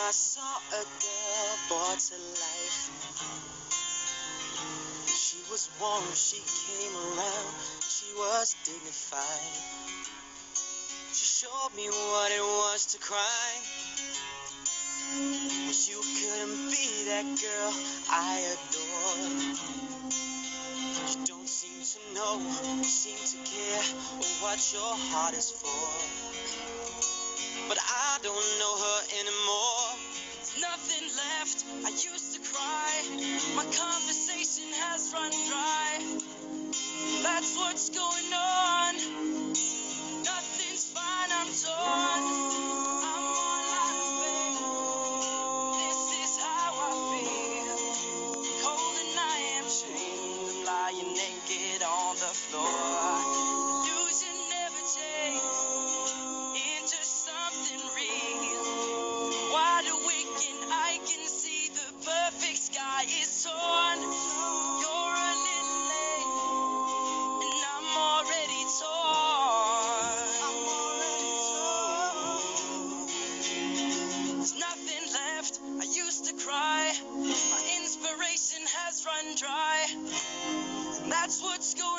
I saw a girl brought to life. She was warm, she came around, she was dignified. She showed me what it was to cry. Wish you couldn't be that girl I adored. You don't seem to know, you seem to care what your heart is for. But I don't know her left. I used to cry. My conversation has run dry. That's what's going on. Nothing's fine, I'm torn. I'm. This is how I feel. Cold and I am chained. I'm lying naked on the floor. Is torn. You're little late, and I'm already torn. There's nothing left. I used to cry. My inspiration has run dry. That's what's going on.